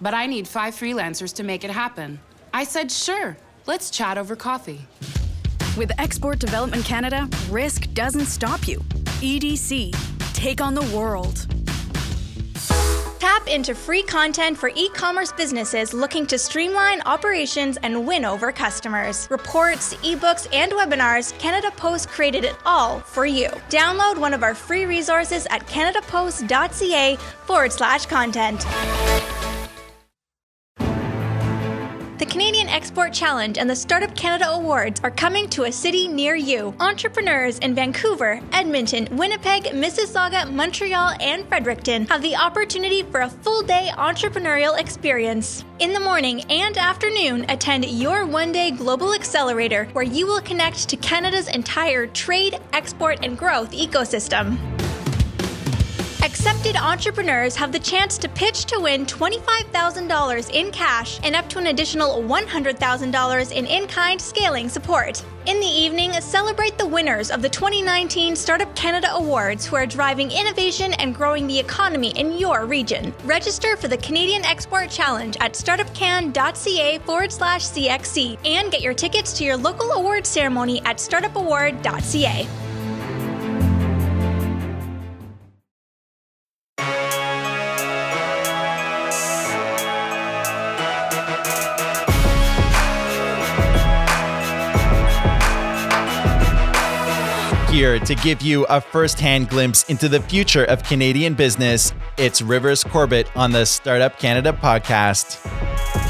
but I need five freelancers to make it happen. I said, sure, let's chat over coffee. With Export Development Canada, risk doesn't stop you. EDC, take on the world. Tap into free content for e commerce businesses looking to streamline operations and win over customers. Reports, ebooks, and webinars, Canada Post created it all for you. Download one of our free resources at canadapost.ca forward slash content. The Canadian Export Challenge and the Startup Canada Awards are coming to a city near you. Entrepreneurs in Vancouver, Edmonton, Winnipeg, Mississauga, Montreal, and Fredericton have the opportunity for a full day entrepreneurial experience. In the morning and afternoon, attend your one day global accelerator where you will connect to Canada's entire trade, export, and growth ecosystem. Accepted entrepreneurs have the chance to pitch to win $25,000 in cash and up to an additional $100,000 in in kind scaling support. In the evening, celebrate the winners of the 2019 Startup Canada Awards who are driving innovation and growing the economy in your region. Register for the Canadian Export Challenge at startupcan.ca forward slash CXC and get your tickets to your local award ceremony at startupaward.ca. here to give you a first hand glimpse into the future of Canadian business. It's Rivers Corbett on the Startup Canada podcast.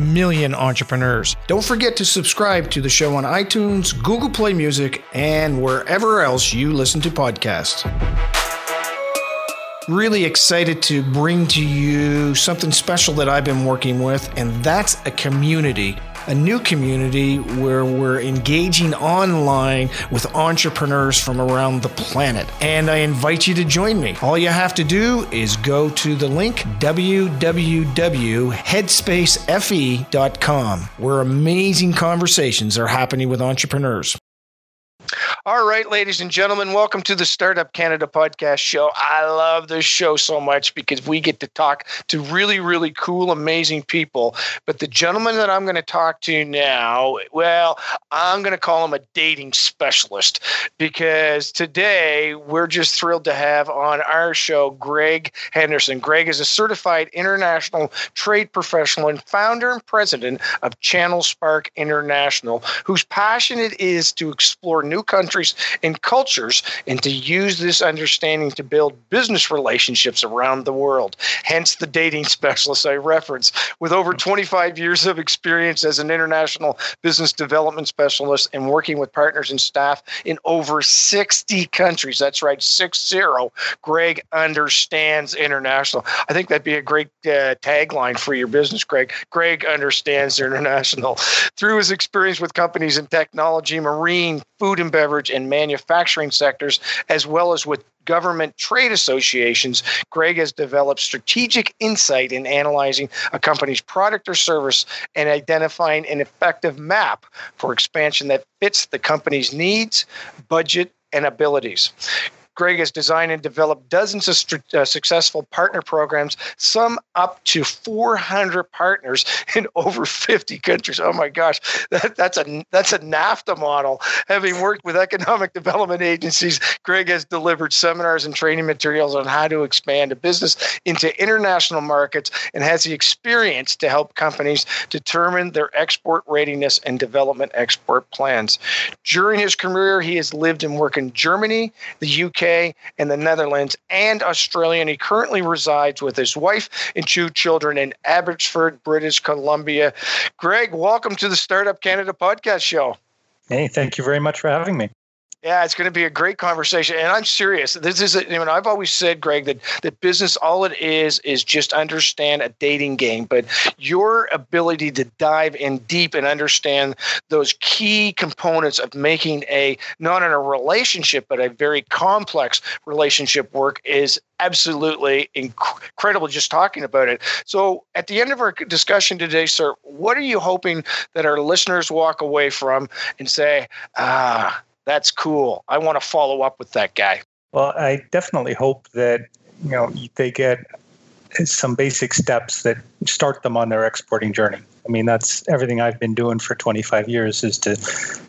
million entrepreneurs. Don't forget to subscribe to the show on iTunes, Google Play Music, and wherever else you listen to podcasts really excited to bring to you something special that I've been working with, and that's a community a new community where we're engaging online with entrepreneurs from around the planet. And I invite you to join me. All you have to do is go to the link www.headspacefe.com, where amazing conversations are happening with entrepreneurs. All right, ladies and gentlemen, welcome to the Startup Canada podcast show. I love this show so much because we get to talk to really, really cool, amazing people. But the gentleman that I'm going to talk to now, well, I'm going to call him a dating specialist because today we're just thrilled to have on our show Greg Henderson. Greg is a certified international trade professional and founder and president of Channelspark International, whose passion it is to explore new countries countries and cultures and to use this understanding to build business relationships around the world. Hence the dating specialist I reference. With over 25 years of experience as an international business development specialist and working with partners and staff in over 60 countries. That's right, 60. Greg understands international. I think that'd be a great uh, tagline for your business, Greg. Greg understands international. Through his experience with companies in technology, marine, food and beverage, and manufacturing sectors, as well as with government trade associations, Greg has developed strategic insight in analyzing a company's product or service and identifying an effective map for expansion that fits the company's needs, budget, and abilities. Greg has designed and developed dozens of st- uh, successful partner programs, some up to 400 partners in over 50 countries. Oh my gosh, that, that's a that's a NAFTA model. Having worked with economic development agencies, Greg has delivered seminars and training materials on how to expand a business into international markets and has the experience to help companies determine their export readiness and development export plans. During his career, he has lived and worked in Germany, the UK, and the Netherlands, and Australia. And he currently resides with his wife and two children in Abbotsford, British Columbia. Greg, welcome to the Startup Canada podcast show. Hey, thank you very much for having me. Yeah, it's going to be a great conversation, and I'm serious. This is, a, I mean, I've always said, Greg, that that business, all it is, is just understand a dating game. But your ability to dive in deep and understand those key components of making a not in a relationship, but a very complex relationship work is absolutely incredible. Just talking about it. So, at the end of our discussion today, sir, what are you hoping that our listeners walk away from and say, ah? That's cool. I want to follow up with that guy. Well, I definitely hope that you know they get some basic steps that start them on their exporting journey. I mean, that's everything I've been doing for 25 years is to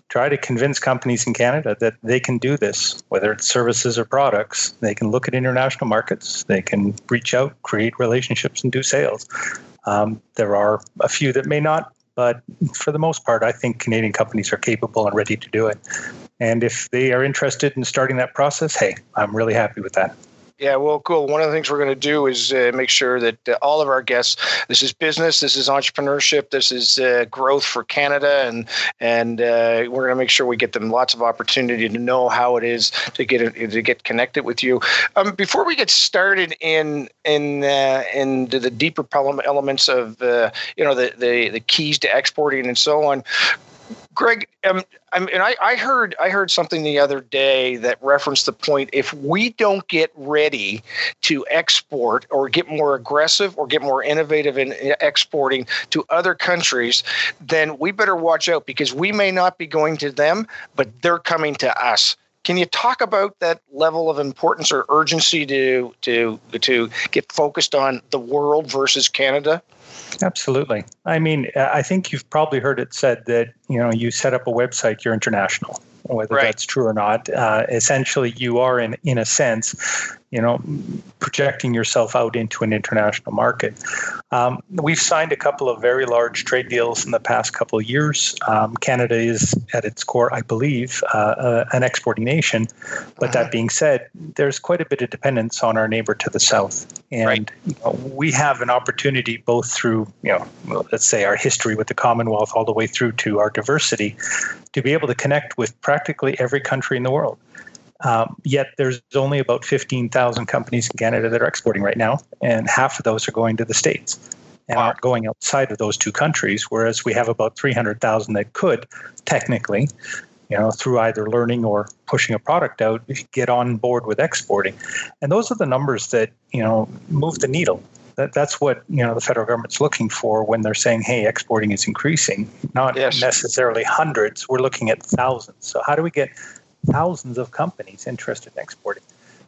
try to convince companies in Canada that they can do this, whether it's services or products. They can look at international markets, they can reach out, create relationships, and do sales. Um, there are a few that may not, but for the most part, I think Canadian companies are capable and ready to do it. And if they are interested in starting that process, hey, I'm really happy with that. Yeah, well, cool. One of the things we're going to do is uh, make sure that uh, all of our guests, this is business, this is entrepreneurship, this is uh, growth for Canada, and and uh, we're going to make sure we get them lots of opportunity to know how it is to get to get connected with you. Um, before we get started in in uh, into the deeper elements of uh, you know the, the the keys to exporting and so on, Greg, um, I mean, I, I heard I heard something the other day that referenced the point: if we don't get ready to export or get more aggressive or get more innovative in exporting to other countries, then we better watch out because we may not be going to them, but they're coming to us. Can you talk about that level of importance or urgency to to to get focused on the world versus Canada? Absolutely. I mean, I think you've probably heard it said that you know you set up a website, you're international. Whether right. that's true or not, uh, essentially you are in in a sense you know, projecting yourself out into an international market. Um, we've signed a couple of very large trade deals in the past couple of years. Um, Canada is, at its core, I believe, uh, uh, an exporting nation. But that being said, there's quite a bit of dependence on our neighbor to the south, and right. you know, we have an opportunity both through, you know, let's say our history with the Commonwealth, all the way through to our diversity, to be able to connect with practically every country in the world. Um, yet there's only about 15,000 companies in Canada that are exporting right now, and half of those are going to the States and wow. aren't going outside of those two countries, whereas we have about 300,000 that could technically, you know, through either learning or pushing a product out, get on board with exporting. And those are the numbers that, you know, move the needle. That, that's what you know the federal government's looking for when they're saying, "Hey, exporting is increasing." Not yes. necessarily hundreds. We're looking at thousands. So how do we get thousands of companies interested in exporting.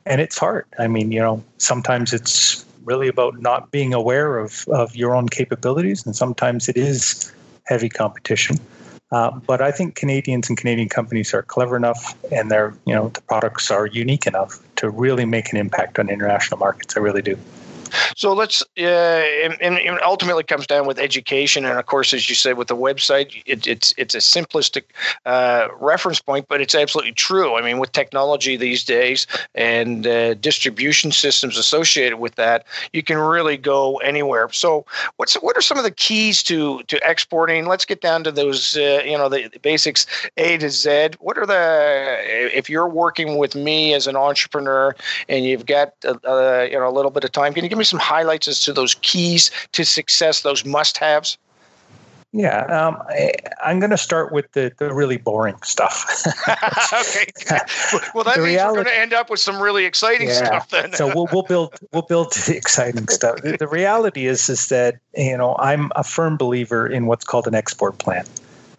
And it's hard. I mean, you know, sometimes it's really about not being aware of, of your own capabilities, and sometimes it is heavy competition. Uh, but I think Canadians and Canadian companies are clever enough, and their you know the products are unique enough to really make an impact on international markets. I really do. So let's, uh, and, and ultimately comes down with education, and of course, as you said, with the website, it, it's it's a simplistic uh, reference point, but it's absolutely true. I mean, with technology these days and uh, distribution systems associated with that, you can really go anywhere. So, what's what are some of the keys to to exporting? Let's get down to those, uh, you know, the, the basics A to Z. What are the if you're working with me as an entrepreneur and you've got uh, you know a little bit of time, can you give me me some highlights as to those keys to success, those must haves? Yeah, um, I, am going to start with the, the really boring stuff. okay. Well, that the means reality, we're going to end up with some really exciting yeah, stuff then. so we'll, we'll build we'll build the exciting stuff. The, the reality is is that you know I'm a firm believer in what's called an export plan.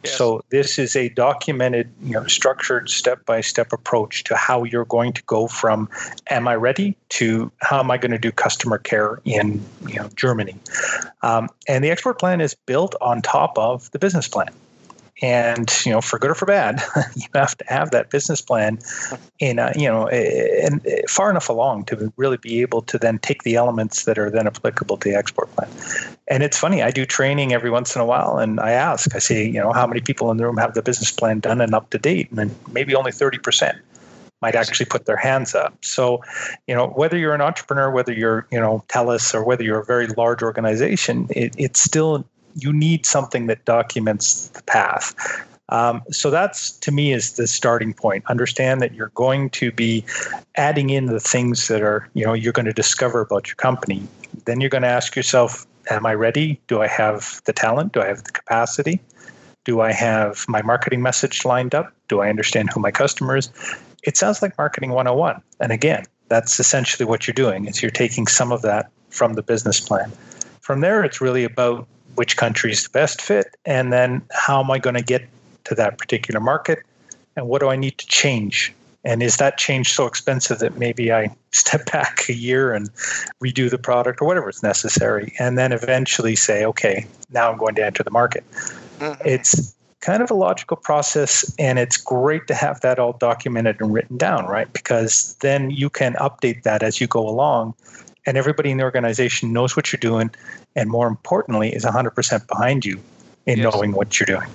So this is a documented, you know, structured step-by-step approach to how you're going to go from "Am I ready?" to "How am I going to do customer care in you know Germany?" Um, and the export plan is built on top of the business plan and you know for good or for bad you have to have that business plan in a, you know eh, eh, and eh, far enough along to really be able to then take the elements that are then applicable to the export plan and it's funny i do training every once in a while and i ask i say you know how many people in the room have the business plan done and up to date and then maybe only 30% might actually put their hands up. So, you know, whether you're an entrepreneur, whether you're, you know, TELUS or whether you're a very large organization, it, it's still you need something that documents the path. Um, so that's to me is the starting point. Understand that you're going to be adding in the things that are you know you're going to discover about your company. Then you're going to ask yourself, Am I ready? Do I have the talent? Do I have the capacity? Do I have my marketing message lined up? Do I understand who my customer is? It sounds like marketing 101. And again, that's essentially what you're doing is you're taking some of that from the business plan. From there, it's really about which country is the best fit, and then how am I going to get to that particular market, and what do I need to change? And is that change so expensive that maybe I step back a year and redo the product or whatever is necessary, and then eventually say, okay, now I'm going to enter the market? Mm-hmm. It's kind of a logical process, and it's great to have that all documented and written down, right? Because then you can update that as you go along and everybody in the organization knows what you're doing and more importantly is 100% behind you in yes. knowing what you're doing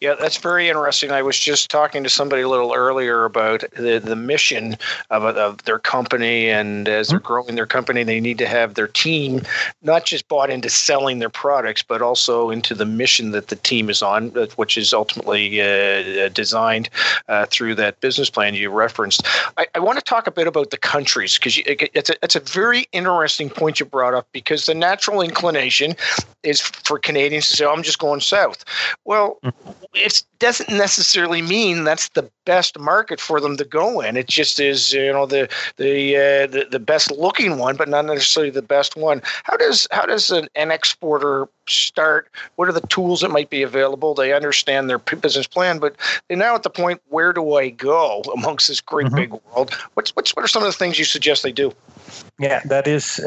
yeah, that's very interesting. I was just talking to somebody a little earlier about the, the mission of, of their company. And as they're mm-hmm. growing their company, they need to have their team not just bought into selling their products, but also into the mission that the team is on, which is ultimately uh, uh, designed uh, through that business plan you referenced. I, I want to talk a bit about the countries because it's a, it's a very interesting point you brought up because the natural inclination is for Canadians to say, oh, I'm just going south. Well, mm-hmm it doesn't necessarily mean that's the best market for them to go in. It just is, you know, the the uh, the, the, best looking one, but not necessarily the best one. How does how does an, an exporter start? What are the tools that might be available? They understand their business plan, but they're now at the point where do I go amongst this great mm-hmm. big world? What's what's what are some of the things you suggest they do? Yeah, that is,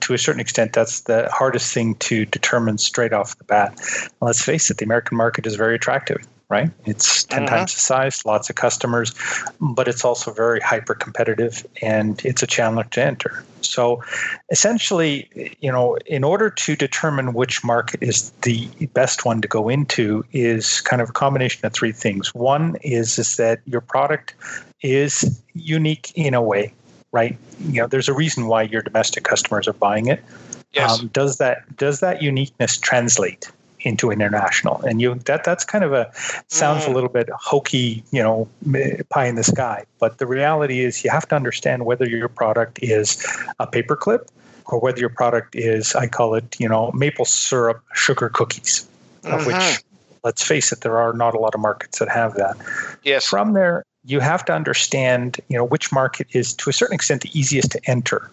to a certain extent, that's the hardest thing to determine straight off the bat. let's face it, the American market is very attractive, right? It's 10 uh-huh. times the size, lots of customers, but it's also very hyper competitive and it's a challenge to enter. So essentially, you know, in order to determine which market is the best one to go into is kind of a combination of three things. One is is that your product is unique in a way right? You know, there's a reason why your domestic customers are buying it. Yes. Um, does that does that uniqueness translate into international? And you that that's kind of a sounds mm. a little bit hokey, you know, pie in the sky. But the reality is, you have to understand whether your product is a paperclip or whether your product is, I call it, you know, maple syrup sugar cookies, mm-hmm. of which let's face it, there are not a lot of markets that have that. Yes. From there, you have to understand, you know, which market is to a certain extent the easiest to enter.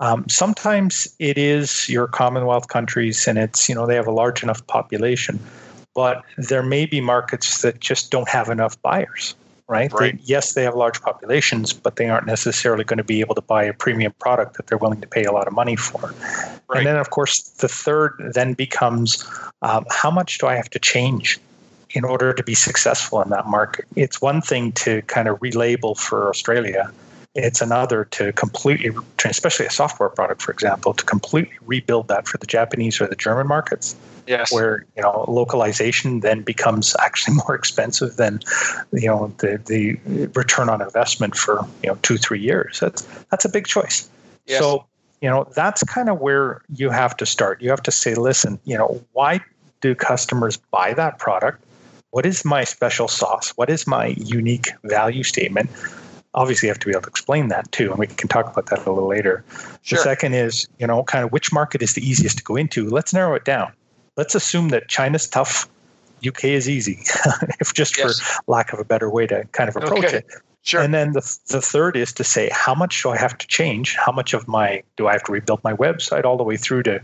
Um, sometimes it is your Commonwealth countries, and it's you know they have a large enough population, but there may be markets that just don't have enough buyers. Right? right. They, yes, they have large populations, but they aren't necessarily going to be able to buy a premium product that they're willing to pay a lot of money for. Right. And then, of course, the third then becomes um, how much do I have to change in order to be successful in that market. It's one thing to kind of relabel for Australia. It's another to completely, especially a software product, for example, to completely rebuild that for the Japanese or the German markets. Yes. Where you know localization then becomes actually more expensive than you know the the return on investment for you know two three years. That's that's a big choice. Yes. So you know that's kind of where you have to start. You have to say, listen, you know, why do customers buy that product? what is my special sauce? What is my unique value statement? Obviously, you have to be able to explain that too, and we can talk about that a little later. Sure. The second is, you know, kind of which market is the easiest to go into. Let's narrow it down. Let's assume that China's tough, UK is easy, if just yes. for lack of a better way to kind of approach okay. it. Sure. And then the, the third is to say, how much do I have to change? How much of my, do I have to rebuild my website all the way through to,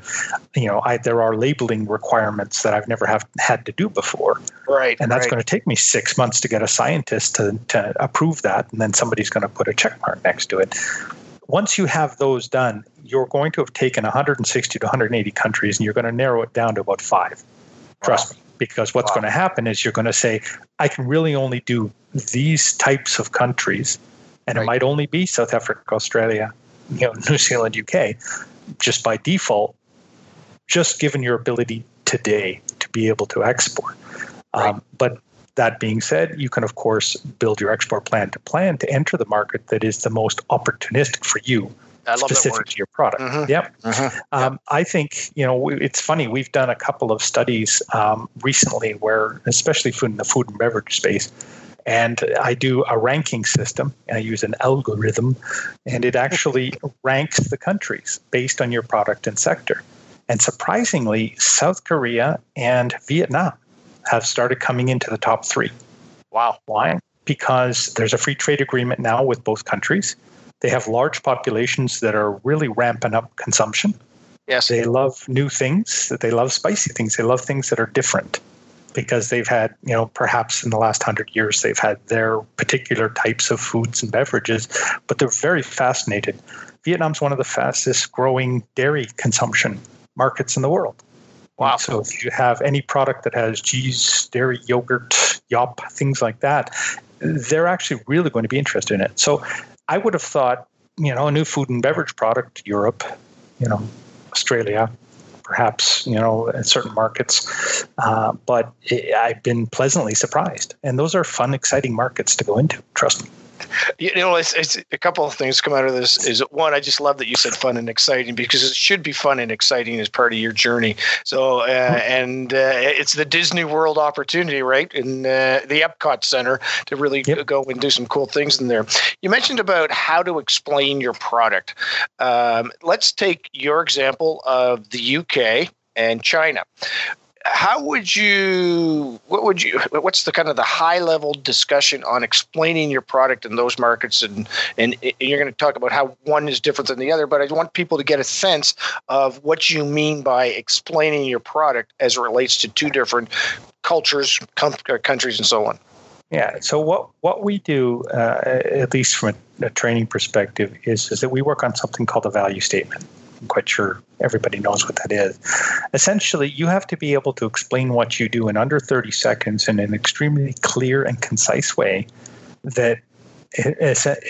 you know, I, there are labeling requirements that I've never have had to do before. Right. And that's right. going to take me six months to get a scientist to, to approve that. And then somebody's going to put a check mark next to it. Once you have those done, you're going to have taken 160 to 180 countries and you're going to narrow it down to about five. Trust wow. me because what's wow. going to happen is you're going to say, I can really only do these types of countries, and right. it might only be South Africa, Australia, you know, New Zealand, UK, just by default, just given your ability today to be able to export. Right. Um, but that being said, you can of course build your export plan to plan to enter the market that is the most opportunistic for you specific to your product. Mm-hmm. Yep. Mm-hmm. Um, I think you know it's funny. We've done a couple of studies um, recently where, especially food in the food and beverage space, and I do a ranking system. And I use an algorithm, and it actually ranks the countries based on your product and sector. And surprisingly, South Korea and Vietnam have started coming into the top three. Wow. Why? Because there's a free trade agreement now with both countries. They have large populations that are really ramping up consumption. Yes. They love new things, they love spicy things, they love things that are different because they've had, you know, perhaps in the last hundred years, they've had their particular types of foods and beverages, but they're very fascinated. Vietnam's one of the fastest growing dairy consumption markets in the world. Wow. So if you have any product that has cheese, dairy, yogurt, yop, things like that, they're actually really going to be interested in it. So I would have thought, you know, a new food and beverage product, Europe, you know, Australia, perhaps, you know, in certain markets. Uh, but it, I've been pleasantly surprised. And those are fun, exciting markets to go into, trust me you know, it's, it's, a couple of things come out of this. Is one, I just love that you said fun and exciting because it should be fun and exciting as part of your journey. So, uh, and uh, it's the Disney World opportunity, right, in uh, the Epcot Center to really yep. go and do some cool things in there. You mentioned about how to explain your product. Um, let's take your example of the UK and China how would you what would you what's the kind of the high level discussion on explaining your product in those markets? And and, and you're going to talk about how one is different than the other but i want people to get a sense of what you mean by explaining your product as it relates to two different cultures com- uh, countries and so on. Yeah so what what we do uh, at least from a, a training perspective is is that we work on something called a value statement I'm quite sure everybody knows what that is. Essentially, you have to be able to explain what you do in under 30 seconds in an extremely clear and concise way that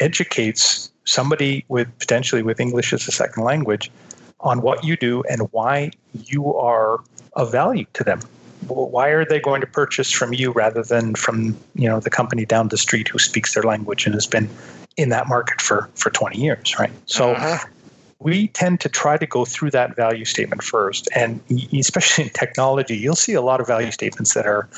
educates somebody with potentially with English as a second language on what you do and why you are of value to them. Why are they going to purchase from you rather than from you know the company down the street who speaks their language and has been in that market for for 20 years, right? So uh-huh we tend to try to go through that value statement first. And especially in technology, you'll see a lot of value statements that are,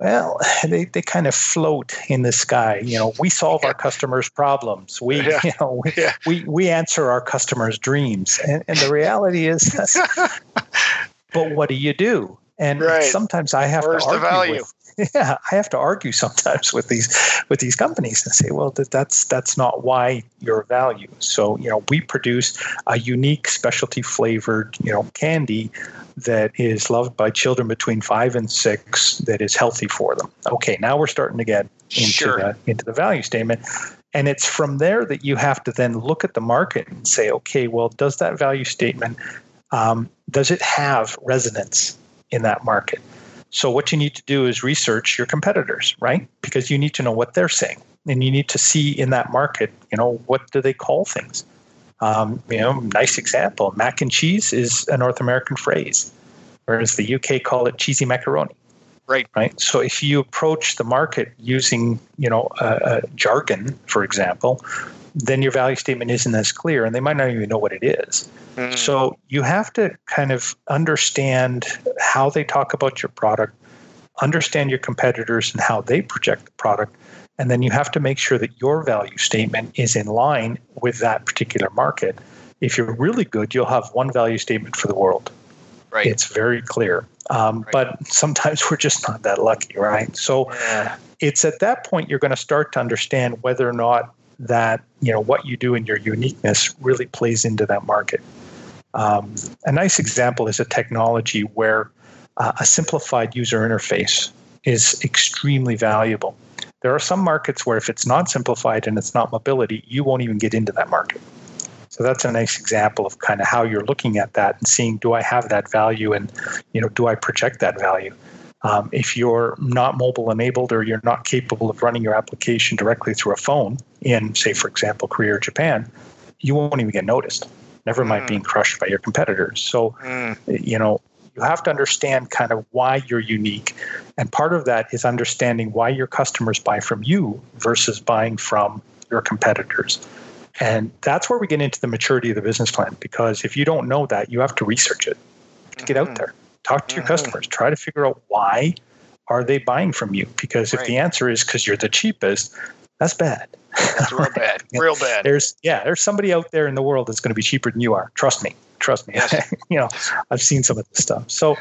well, they, they kind of float in the sky. You know, we solve our customers' problems. We, yeah. you know, we, yeah. we, we answer our customers' dreams. And, and the reality is, but what do you do? And right. sometimes I have Where's to argue with, yeah, I have to argue sometimes with these with these companies and say, well, that, that's that's not why you're value. So you know, we produce a unique specialty flavored you know candy that is loved by children between five and six that is healthy for them. Okay, now we're starting to get into sure. the into the value statement. And it's from there that you have to then look at the market and say, okay, well, does that value statement um, does it have resonance in that market? So what you need to do is research your competitors, right? Because you need to know what they're saying, and you need to see in that market, you know, what do they call things? Um, you know, nice example: mac and cheese is a North American phrase, whereas the UK call it cheesy macaroni. Right. Right. So if you approach the market using, you know, a, a jargon, for example, then your value statement isn't as clear, and they might not even know what it is. Mm. So you have to kind of understand how they talk about your product, understand your competitors and how they project the product, and then you have to make sure that your value statement is in line with that particular market. If you're really good, you'll have one value statement for the world. Right. It's very clear. Um, right. But sometimes we're just not that lucky, right? So yeah. it's at that point you're going to start to understand whether or not that you know what you do and your uniqueness really plays into that market. Um, a nice example is a technology where uh, a simplified user interface is extremely valuable. There are some markets where if it's not simplified and it's not mobility, you won't even get into that market. So that's a nice example of kind of how you're looking at that and seeing do I have that value and you know do I project that value. Um, if you're not mobile enabled or you're not capable of running your application directly through a phone in, say, for example, Korea or Japan, you won't even get noticed. Never mind mm. being crushed by your competitors. So, mm. you know, you have to understand kind of why you're unique. And part of that is understanding why your customers buy from you versus buying from your competitors. And that's where we get into the maturity of the business plan because if you don't know that, you have to research it to get out mm-hmm. there. Talk to your mm-hmm. customers, try to figure out why are they buying from you? Because if right. the answer is because you're the cheapest, that's bad. That's real bad. Real bad. There's yeah, there's somebody out there in the world that's going to be cheaper than you are. Trust me. Trust me. Yes. you know, I've seen some of this stuff. So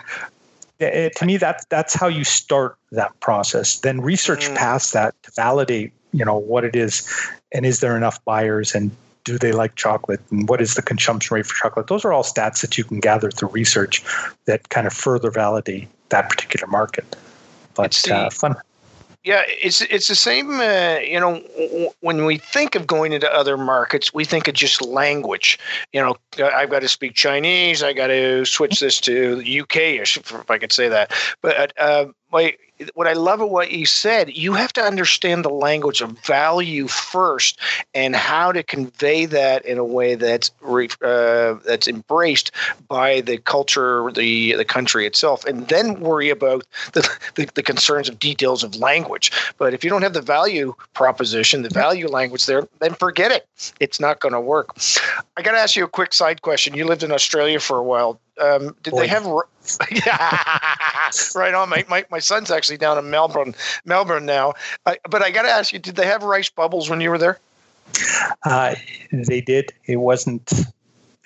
it, to me, that that's how you start that process. Then research mm. past that to validate, you know, what it is, and is there enough buyers, and do they like chocolate, and what is the consumption rate for chocolate? Those are all stats that you can gather through research that kind of further validate that particular market. But uh, fun. Yeah, it's it's the same. Uh, you know, w- when we think of going into other markets, we think of just language. You know, I've got to speak Chinese. I got to switch this to UK-ish, if I could say that. But uh, my what I love of what you said, you have to understand the language of value first, and how to convey that in a way that's uh, that's embraced by the culture, the the country itself, and then worry about the, the, the concerns of details of language. But if you don't have the value proposition, the value language there, then forget it. It's not going to work. I got to ask you a quick side question. You lived in Australia for a while. Um, did Boy. they have? yeah, right on. My, my my son's actually down in Melbourne, Melbourne now. I, but I got to ask you, did they have rice bubbles when you were there? Uh, they did. It wasn't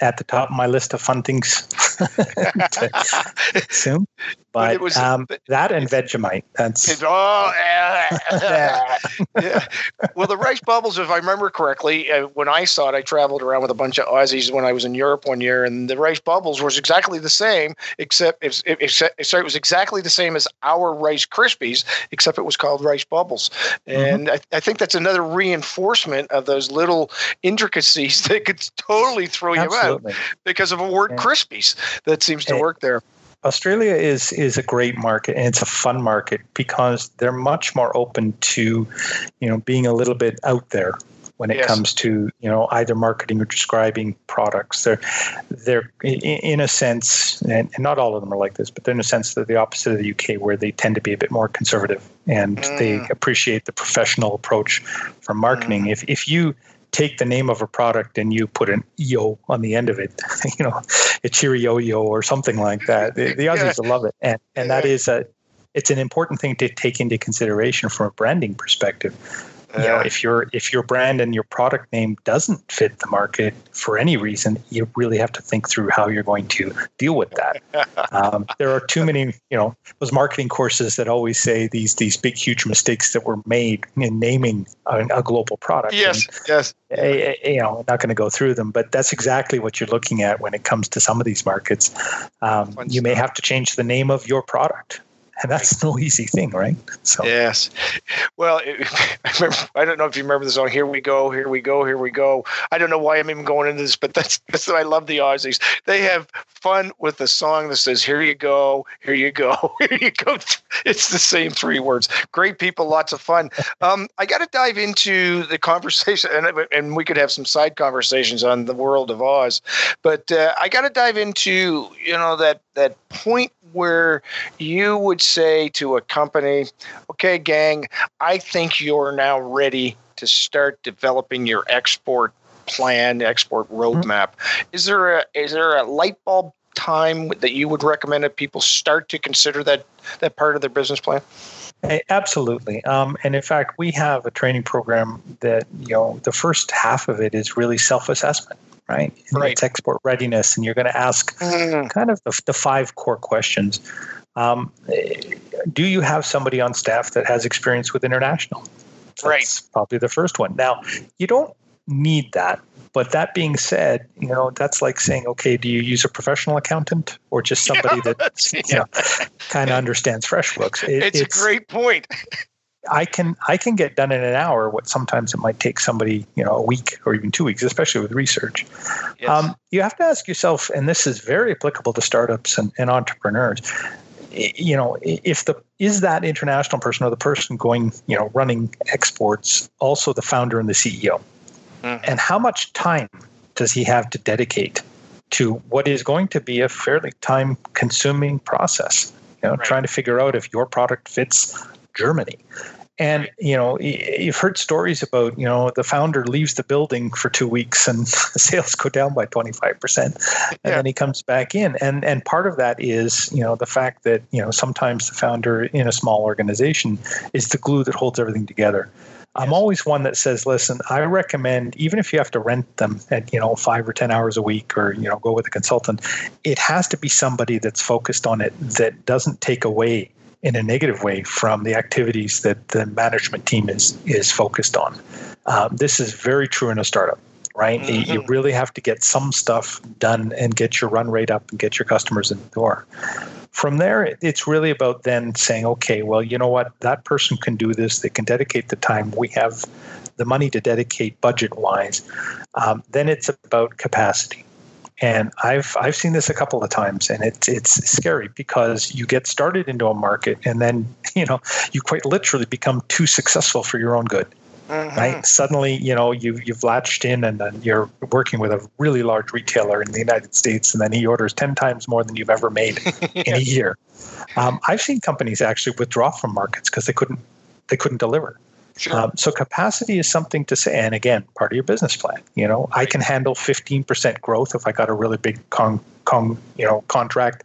at the top of my list of fun things to consume. But, but was, um, that and Vegemite. That's oh, yeah. yeah. Well, the rice bubbles, if I remember correctly, uh, when I saw it, I traveled around with a bunch of Aussies when I was in Europe one year, and the rice bubbles was exactly the same, except sorry, it was exactly the same as our Rice Krispies, except it was called rice bubbles. Mm-hmm. And mm-hmm. I, I, think that's another reinforcement of those little intricacies that could totally throw Absolutely. you out because of a word yeah. Krispies that seems to work there. Australia is is a great market and it's a fun market because they're much more open to, you know, being a little bit out there when it yes. comes to you know either marketing or describing products. They're they're in a sense, and, not all of them are like this, but they're in a sense they're the opposite of the UK, where they tend to be a bit more conservative and mm. they appreciate the professional approach from marketing. Mm. If if you take the name of a product and you put an yo on the end of it, you know, a Cheerio yo or something like that. The, the Aussies yeah. love it. And, and that is a, it's an important thing to take into consideration from a branding perspective you know if your if your brand and your product name doesn't fit the market for any reason you really have to think through how you're going to deal with that. Um, there are too many you know those marketing courses that always say these these big huge mistakes that were made in naming a, a global product. Yes and, yes. eh, eh, you know I'm not going to go through them but that's exactly what you're looking at when it comes to some of these markets. Um, you may have to change the name of your product and that's no easy thing, right? So yes, well, it, I, remember, I don't know if you remember the song "Here We Go, Here We Go, Here We Go." I don't know why I'm even going into this, but that's that's I love the Aussies. They have fun with the song that says "Here you go, here you go, here you go." It's the same three words. Great people, lots of fun. Um, I got to dive into the conversation, and and we could have some side conversations on the world of Oz, but uh, I got to dive into you know that that point where you would say to a company, okay, gang, I think you're now ready to start developing your export plan, export roadmap. Mm-hmm. Is there a is there a light bulb time that you would recommend that people start to consider that that part of their business plan? Absolutely. Um, and in fact, we have a training program that, you know, the first half of it is really self assessment right? right. It's export readiness, and you're going to ask mm. kind of the, the, five core questions. Um, do you have somebody on staff that has experience with international? That's right. Probably the first one. Now, you don't need that. But that being said, you know, that's like saying, okay, do you use a professional accountant or just somebody that you know, kind of understands FreshBooks? It, it's, it's, a great point. I can I can get done in an hour what sometimes it might take somebody you know a week or even two weeks, especially with research. Yes. Um, you have to ask yourself, and this is very applicable to startups and, and entrepreneurs. You know, if the is that international person or the person going you know running exports also the founder and the CEO, mm-hmm. and how much time does he have to dedicate to what is going to be a fairly time consuming process? You know, right. trying to figure out if your product fits Germany. And you know, you've heard stories about you know the founder leaves the building for two weeks and sales go down by twenty five percent, and yeah. then he comes back in. And and part of that is you know the fact that you know sometimes the founder in a small organization is the glue that holds everything together. I'm always one that says, listen, I recommend even if you have to rent them at you know five or ten hours a week, or you know go with a consultant, it has to be somebody that's focused on it that doesn't take away in a negative way from the activities that the management team is is focused on. Um, this is very true in a startup, right? Mm-hmm. You really have to get some stuff done and get your run rate up and get your customers in the door. From there, it's really about then saying, okay, well, you know what, that person can do this. They can dedicate the time. We have the money to dedicate budget wise. Um, then it's about capacity and I've I've seen this a couple of times, and it's it's scary because you get started into a market, and then you know you quite literally become too successful for your own good. Mm-hmm. Right? Suddenly, you know, you you've latched in, and then you're working with a really large retailer in the United States, and then he orders ten times more than you've ever made in a year. Um, I've seen companies actually withdraw from markets because they couldn't they couldn't deliver. Sure. Um, so capacity is something to say, and again, part of your business plan. You know, right. I can handle 15% growth if I got a really big con, con you know, contract.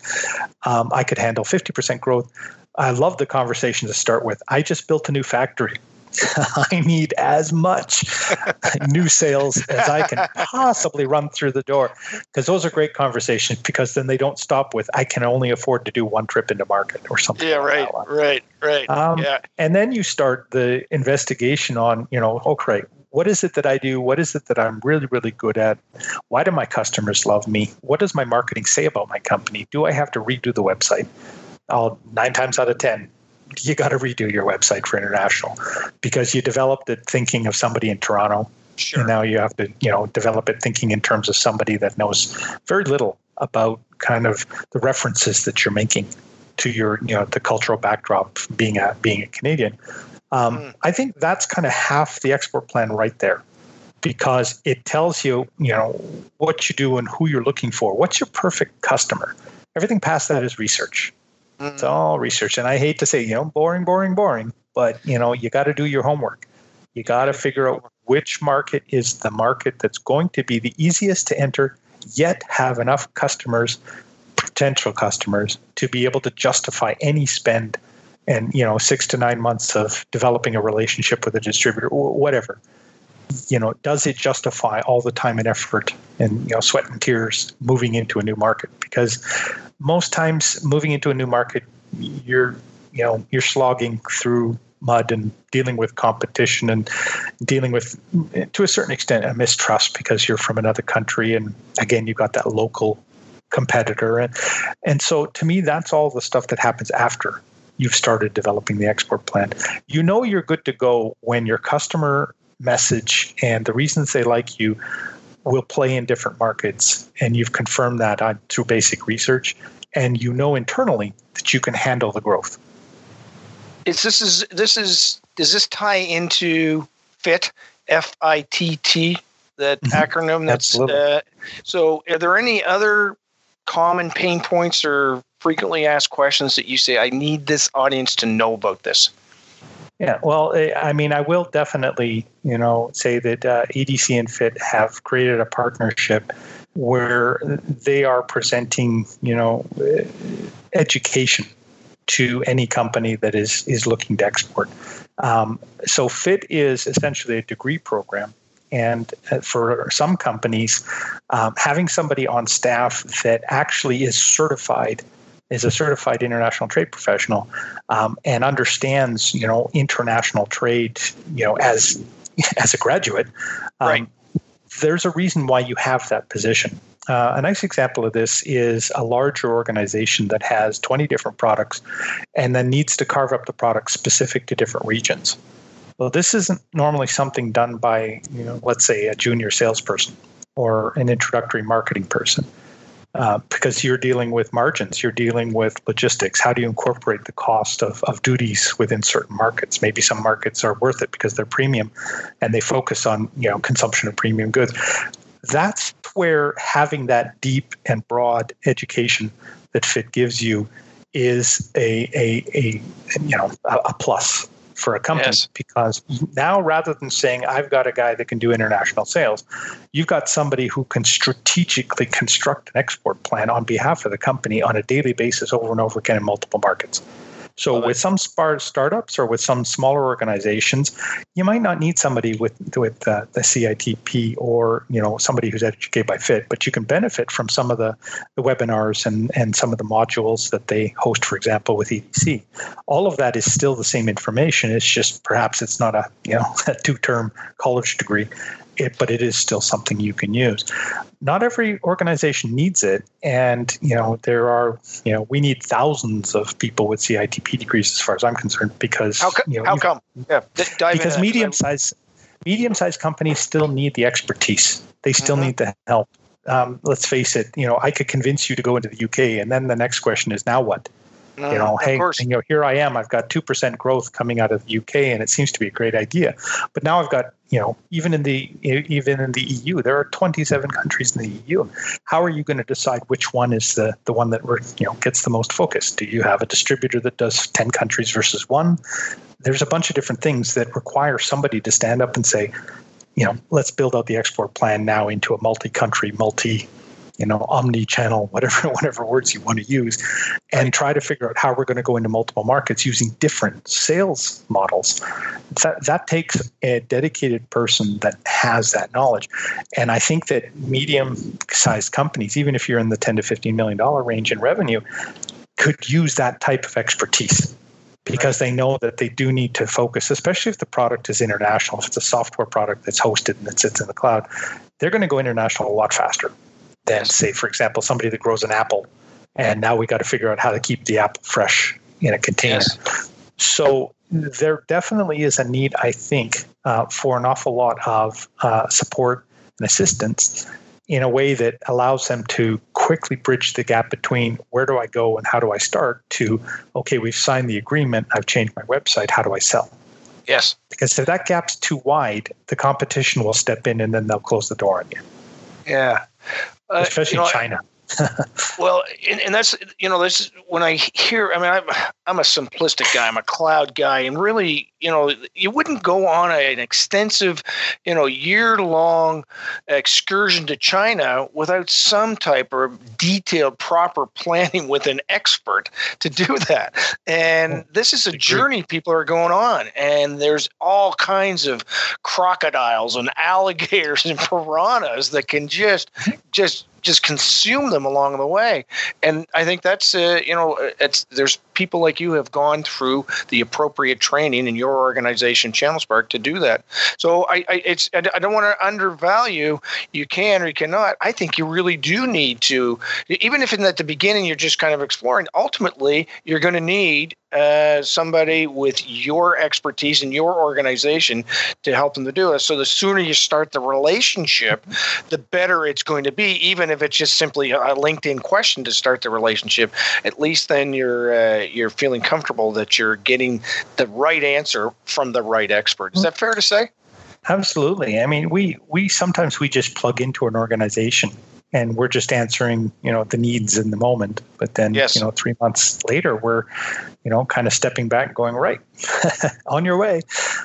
Um, I could handle 50% growth. I love the conversation to start with. I just built a new factory. I need as much new sales as I can possibly run through the door. Because those are great conversations because then they don't stop with, I can only afford to do one trip into market or something. Yeah, like right, right, right. Um, yeah. And then you start the investigation on, you know, okay, what is it that I do? What is it that I'm really, really good at? Why do my customers love me? What does my marketing say about my company? Do I have to redo the website? I'll nine times out of 10, you got to redo your website for international because you developed it thinking of somebody in Toronto. Sure. And now you have to, you know, develop it thinking in terms of somebody that knows very little about kind of the references that you're making to your, you know, the cultural backdrop being a being a Canadian. Um, mm. I think that's kind of half the export plan right there, because it tells you, you know, what you do and who you're looking for. What's your perfect customer? Everything past that is research. It's mm. all research. And I hate to say, you know, boring, boring, boring, but you know, you got to do your homework. You got to figure out which market is the market that's going to be the easiest to enter, yet have enough customers, potential customers, to be able to justify any spend and, you know, six to nine months of developing a relationship with a distributor or whatever. You know, does it justify all the time and effort and, you know, sweat and tears moving into a new market? Because most times moving into a new market, you're you know you're slogging through mud and dealing with competition and dealing with to a certain extent a mistrust because you're from another country and again you've got that local competitor and and so to me that's all the stuff that happens after you've started developing the export plan you know you're good to go when your customer message and the reasons they like you will play in different markets, and you've confirmed that on, through basic research, and you know internally that you can handle the growth. It's this is this is does this tie into FITT F I T T that mm-hmm. acronym? That's uh, so. Are there any other common pain points or frequently asked questions that you say I need this audience to know about this? Yeah, well, eh, I mean, I will definitely, you know, say that uh, EDC and FITT have created a partnership where they are presenting, you know, eh, education to any company that is is looking to export. Um, so FITT is essentially a degree program, And uh, for some companies, um, having somebody on staff that actually is certified is a certified international trade professional um, and understands you know international trade you know as as a graduate um, right. there's a reason why you have that position uh, a nice example of this is a larger organization that has 20 different products and then needs to carve up the products specific to different regions. Well, this isn't normally something done by, you know, let's say a junior salesperson or an introductory marketing person. Uh, because you're dealing with margins, you're dealing with logistics. How do you incorporate the cost of, of duties within certain markets? Maybe some markets are worth it because they're premium and they focus on you know consumption of premium goods. That's where having that deep and broad education that FITT gives you is a a, a you know a, a plus for a company yes. because now rather than saying I've got a guy that can do international sales, you've got somebody who can strategically construct an export plan on behalf of the company on a daily basis over and over again in multiple markets. So well, with some startups or with some smaller organizations, you might not need somebody with with uh, the CITP or you know somebody who's educated by FITT, but you can benefit from some of the, the webinars and and some of the modules that they host, for example, with EDC. All of that is still the same information. It's just perhaps it's not a you know a two term college degree it, but it is still something you can use. Not every organization needs it, and you know there are you know we need thousands of people with CITP degrees as far as I'm concerned because how, co- you know, how come? Yeah, because medium size medium sized companies still need the expertise. They still mm-hmm. need the help. Um, let's face it. You know, I could convince you to go into the UK, and then the next question is now what? You know, hey, you know, here I am. I've got two percent growth coming out of the UK, and it seems to be a great idea. But now I've got, you know, even in the even in the EU, there are 27 countries in the EU. How are you going to decide which one is the the one that you know gets the most focus? Do you have a distributor that does 10 countries versus one? There's a bunch of different things that require somebody to stand up and say, you know, let's build out the export plan now into a multi-country, multi you know, omni-channel, whatever whatever words you want to use, and try to figure out how we're going to go into multiple markets using different sales models. That that takes a dedicated person that has that knowledge, and I think that medium-sized companies, even if you're in the 10 to 15 million dollar range in revenue, could use that type of expertise because they know that they do need to focus, especially if the product is international. If it's a software product that's hosted and that sits in the cloud, they're going to go international a lot faster than say, for example, somebody that grows an apple, and now we got to figure out how to keep the apple fresh in a container. Yes. So there definitely is a need, I think, uh, for an awful lot of uh, support and assistance in a way that allows them to quickly bridge the gap between where do I go and how do I start to, okay, we've signed the agreement, I've changed my website, how do I sell? Yes. Because if that gap's too wide, the competition will step in and then they'll close the door on you. Yeah. Uh, especially you know, China. well, and, and, that's you know this when I hear. I mean, I'm I'm a simplistic guy. I'm a cloud guy, and really, you know, you wouldn't go on a, an extensive, you know, year long excursion to China without some type of detailed, proper planning with an expert to do that. And oh, this is a journey people are going on, and there's all kinds of crocodiles and alligators and piranhas that can just just just consume them along the way. And I think that's uh, you know it's there's people like you have gone through the appropriate training in your organization, Channelspark, to do that. So I, I it's I don't want to undervalue. You can or you cannot. I think you really do need to, even if in at the beginning you're just kind of exploring. Ultimately, you're going to need uh, somebody with your expertise in your organization to help them to do it. So the sooner you start the relationship, the better it's going to be. Even if it's just simply a LinkedIn question to start the relationship, at least then you're uh, you're feeling comfortable that you're getting the right answer from the right expert. Is that fair to say? Absolutely. I mean, we we sometimes we just plug into an organization and we're just answering you know the needs in the moment but then yes. you know three months later we're you know kind of stepping back going right on your way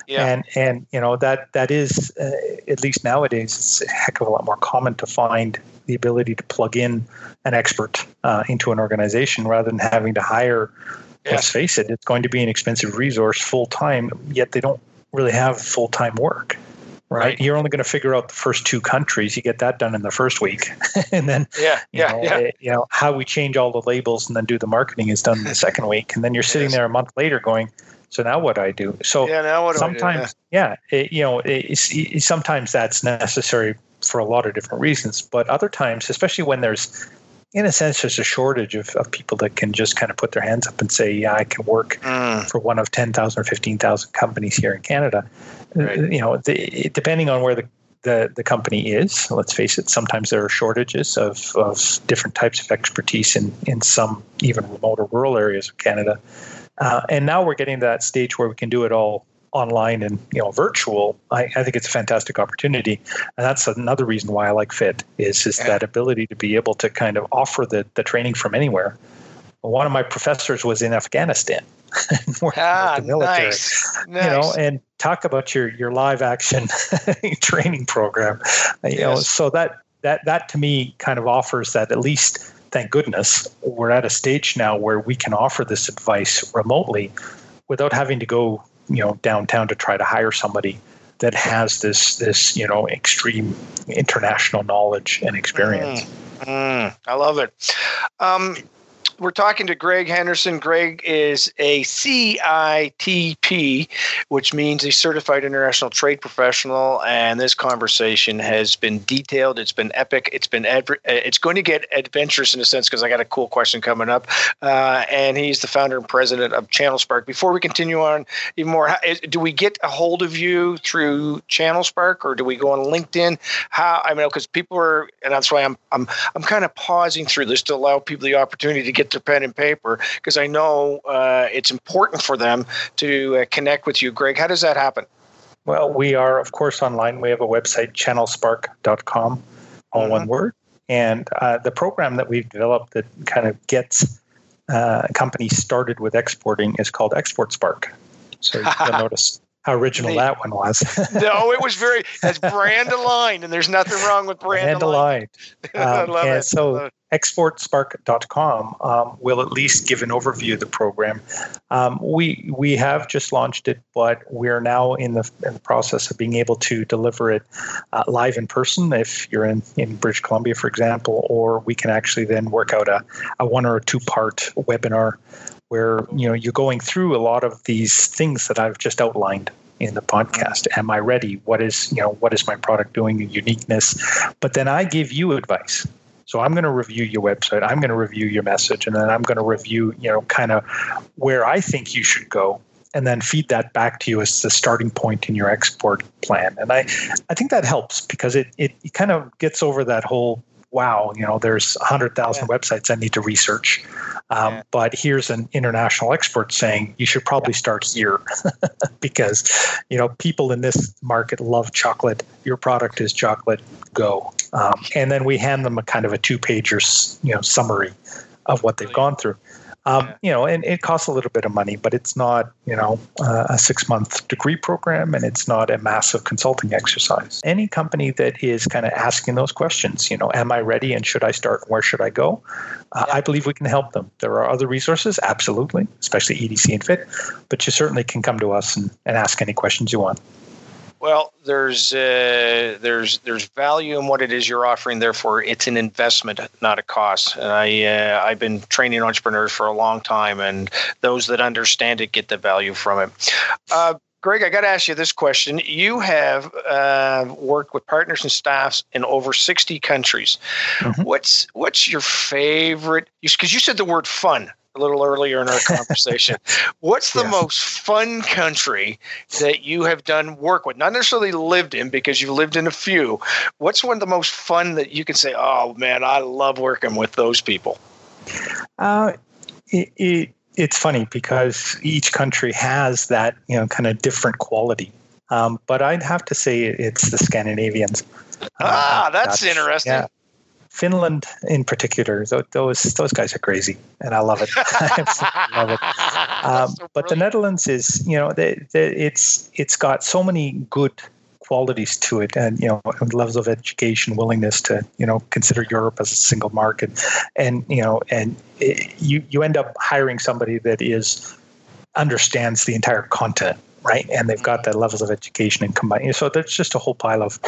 yeah. and and you know that that is uh, at least nowadays it's a heck of a lot more common to find the ability to plug in an expert uh, into an organization rather than having to hire yes. let's face it it's going to be an expensive resource full time yet they don't really have full time work right? right. You're only going to figure out the first two countries. You get that done in the first week, and then yeah, yeah, know, yeah. Eh, you know how we change all the labels and then do the marketing is done in the second week, and then you're sitting yes. there a month later going, so now what do I do? So yeah, now what do sometimes, do? yeah, it, you know, it, sometimes that's necessary for a lot of different reasons, but other times, especially when there's in a sense, there's a shortage of, of people that can just kind of put their hands up and say, yeah, I can work mm. for one of 10,000 or 15,000 companies here in Canada. Right. You know, the, depending on where the, the, the company is, let's face it, sometimes there are shortages of, of different types of expertise in, in some even remote or rural areas of Canada. Uh, and now we're getting to that stage where we can do it all online and you know virtual I, I, think it's a fantastic opportunity and that's another reason why i like FITT is is yeah. that ability to be able to kind of offer the, the training from anywhere one of my professors was in afghanistan ah, the military nice. Nice. you know and talk about your your live action training program you yes. know so that that that to me kind of offers that at least thank goodness, we're at a stage now where we can offer this advice remotely without having to go, you know, downtown to try to hire somebody that has this this you know extreme international knowledge and experience. Mm, mm, I love it. Um, we're talking to Greg Henderson. Greg is a CITP, which means a Certified International Trade Professional. And this conversation has been detailed. It's been epic. It's been adver- uh, it's going to get adventurous in a sense because I got a cool question coming up. Uh, and he's the founder and president of Channelspark. Before we continue on even more, do we get a hold of you through Channelspark or do we go on LinkedIn? How I mean, because people are, and that's why I'm I'm I'm kind of pausing through this to allow people the opportunity to get their pen and paper because I know uh, it's important for them to uh, connect with you. Greg, how does that happen? Well, we are, of course, online. We have a website, channelspark.com, all mm-hmm. one word. And uh, the program that we've developed that kind of gets uh, companies started with exporting is called Export Spark. So you'll notice how original that one was. no, it was very as brand aligned, and there's nothing wrong with brand, brand aligned. aligned. Um, and it. so exportspark.com um, will at least give an overview of the program. Um, we we have just launched it, but we're now in the, in the process of being able to deliver it uh, live in person if you're in, in British Columbia, for example, or we can actually then work out a, a one or a two part webinar where you know you're going through a lot of these things that I've just outlined in the podcast. Am I ready? What is you know what is my product doing? Uniqueness, but then I give you advice. So I'm going to review your website. I'm going to review your message, and then I'm going to review you know kind of where I think you should go. And then feed that back to you as the starting point in your export plan. And I, I think that helps because it, it, it kind of gets over that whole wow, you know, there's 100,000 yeah. websites I need to research. Um, yeah. But here's an international expert saying you should probably yeah. start here because, you know, people in this market love chocolate. Your product is chocolate. Go. Um, and then we hand them a kind of a two pager, you know, summary of what they've gone through. Um, yeah. You know, and it costs a little bit of money, but it's not, you know, uh, a six month degree program and it's not a massive consulting exercise. Any company that is kind of asking those questions, you know, am I ready and should I start? Where should I go? Uh, yeah. I believe we can help them. There are other resources, absolutely, especially EDC and FITT, but you certainly can come to us and, and ask any questions you want. Well, there's uh, there's there's value in what it is you're offering. Therefore, it's an investment, not a cost. And I uh, I've been training entrepreneurs for a long time, and those that understand it get the value from it. Uh, Greg, I got to ask you this question. You have uh, worked with partners and staffs in over 60 countries. Mm-hmm. What's what's your favorite? Because you said the word fun a little earlier in our conversation. What's the yes. most fun country that you have done work with? Not necessarily lived in, because you've lived in a few. What's one of the most fun that you can say, oh man, I love working with those people? Uh, it, it, it's funny because each country has that, you know, kind of different quality. Um, but I'd have to say it's the Scandinavians. Ah, uh, that's, that's, interesting. Yeah, Finland in particular, those those guys are crazy, and I love it. I love it. Um, so but the Netherlands is, you know, they, they, it's it's got so many good qualities to it, and you know, levels of education, willingness to you know consider Europe as a single market, and you know, and it, you you end up hiring somebody that is understands the entire continent right? And they've got the levels of education and combined. So there's just a whole pile of,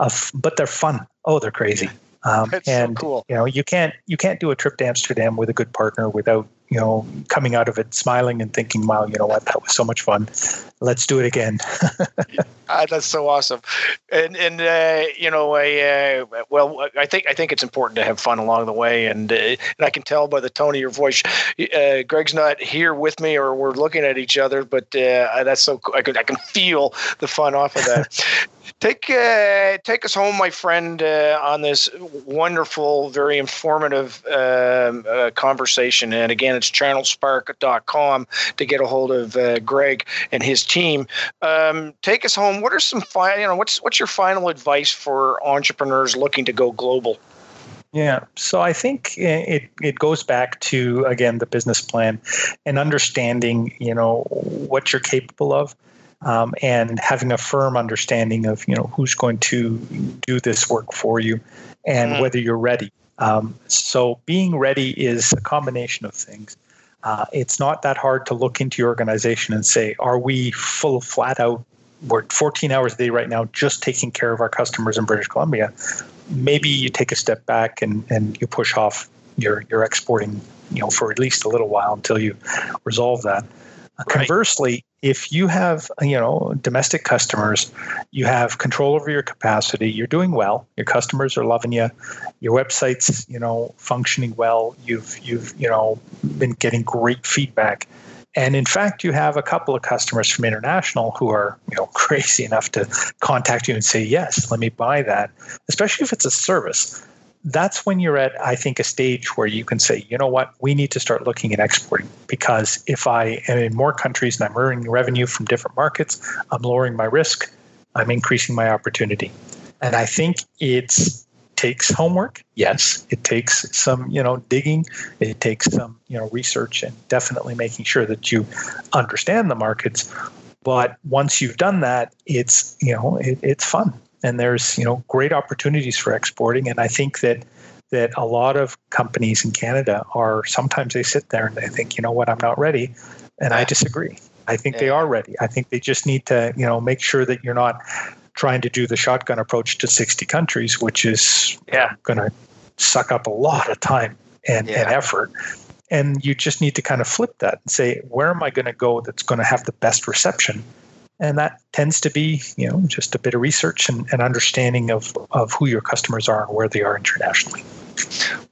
of, but they're fun. Oh, they're crazy. Um, That's and so cool. you know, you can't you can't do a trip to Amsterdam with a good partner without you know coming out of it smiling and thinking, "Wow, you know what? That was so much fun. Let's do it again." uh, that's so awesome, and and uh, you know, I uh, well, I think I think it's important to have fun along the way, and uh, and I can tell by the tone of your voice. Uh, Greg's not here with me, or we're looking at each other, but uh, that's so I can I can feel the fun off of that. Take uh, take us home, my friend, uh, on this wonderful, very informative um, uh, conversation. And again, it's channelspark.com to get a hold of uh, Greg and his team. Um, take us home. What are some fi- you know what's what's your final advice for entrepreneurs looking to go global? Yeah, so I think it it goes back to again the business plan and understanding you know what you're capable of um, and having a firm understanding of you know who's going to do this work for you and mm-hmm. whether you're ready. Um, so being ready is a combination of things. Uh, it's not that hard to look into your organization and say, are we full flat out? We're 14 hours a day right now, just taking care of our customers in British Columbia. Maybe you take a step back and, and you push off your your exporting, you know, for at least a little while until you resolve that. Right. Conversely, if you have you know domestic customers you have control over your capacity you're doing well your customers are loving you your website's you know functioning well you've you've you know been getting great feedback and in fact you have a couple of customers from international who are you know crazy enough to contact you and say yes let me buy that especially if it's a service that's when you're at, I think, a stage where you can say, you know what, we need to start looking at exporting because if I am in more countries and I'm earning revenue from different markets, I'm lowering my risk, I'm increasing my opportunity. And I think it takes homework. Yes, it takes some, you know, digging. It takes some, you know, research and definitely making sure that you understand the markets. But once you've done that, it's, you know, it, it's fun and there's you know great opportunities for exporting. And i think that that a lot of companies in canada are sometimes they sit there and they think you know what? I'm not ready. And i disagree. I think yeah. they are ready. I think they just need to you know make sure that you're not trying to do the shotgun approach to 60 countries which is yeah. going to suck up a lot of time and, yeah. and effort. And you just need to kind of flip that and say where am i going to go that's going to have the best reception and that tends to be you know just a bit of research and, and understanding of, of who your customers are and where they are internationally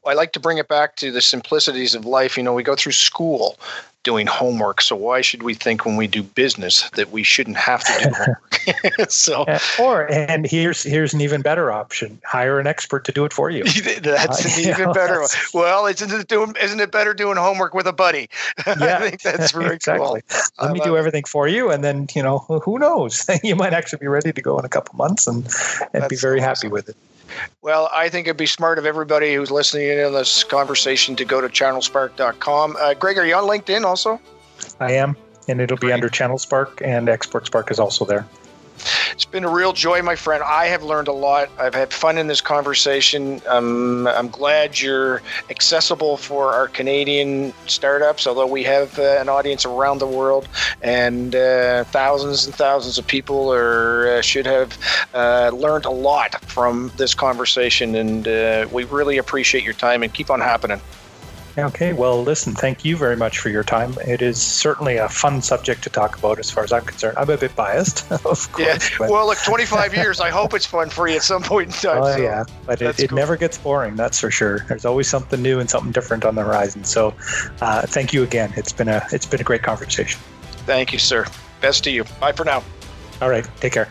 I like to bring it back to the simplicities of life. You know, we go through school doing homework. So why should we think when we do business that we shouldn't have to do homework? so or and here's here's an even better option: hire an expert to do it for you. that's uh, an even know, better. One. Well, isn't it doing? Isn't it better doing homework with a buddy? Yeah, I think that's very exactly. Cool. Let me do everything for you, and then you know who knows? you might actually be ready to go in a couple months and and be very awesome. happy with it. Well, I think it'd be smart of everybody who's listening in on this conversation to go to channelspark.com. Uh, Greg, are you on LinkedIn also? I am, and it'll be Great. under Channelspark, and Export Spark is also there. It's been a real joy, my friend. I have learned a lot. I've had fun in this conversation. Um, I'm glad you're accessible for our Canadian startups, although we have uh, an audience around the world, and uh, thousands and thousands of people are, uh, should have uh, learned a lot from this conversation. And uh, we really appreciate your time and keep on happening. Okay, well, listen, thank you very much for your time. It is certainly a fun subject to talk about as far as I'm concerned. I'm a bit biased, of course. Yeah, but. well, look, 25 years, I hope it's fun for you at some point in time. Oh, so yeah, but it, it never gets boring, that's for sure. There's always something new and something different on the horizon. So uh, thank you again. It's been, a, it's been a great conversation. Thank you, sir. Best to you. Bye for now. All right, take care.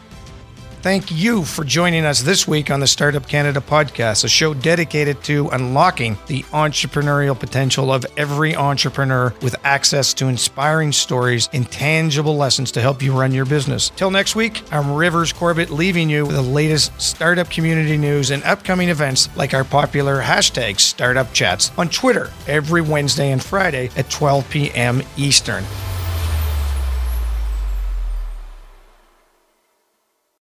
Thank you for joining us this week on the Startup Canada podcast, a show dedicated to unlocking the entrepreneurial potential of every entrepreneur with access to inspiring stories and tangible lessons to help you run your business. Till next week, I'm Rivers Corbett leaving you with the latest startup community news and upcoming events like our popular hashtag Startup Chats on Twitter every Wednesday and Friday at 12 p.m. Eastern.